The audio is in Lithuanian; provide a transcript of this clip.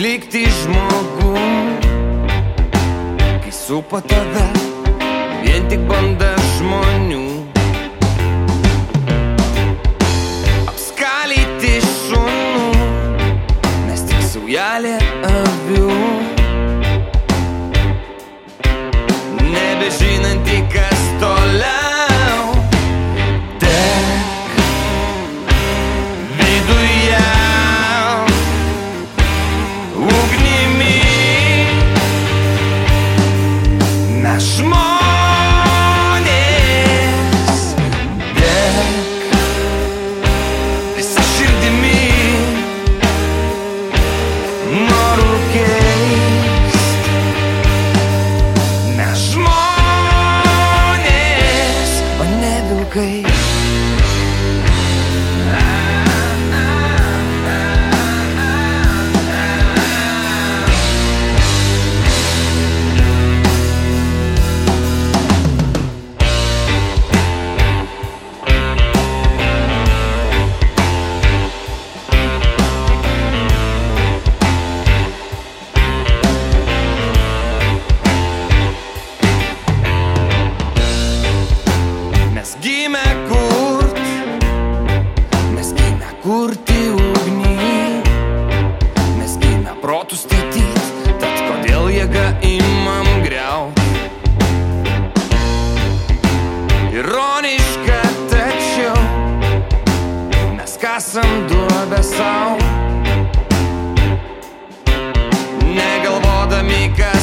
likti žmogum, kai supa tave vien tik banda žmonių. Žmonės dek visą širdimi. Noriu keist. Mes žmonės, o ne vilkai. kasam duobę savo, negalvodami, kad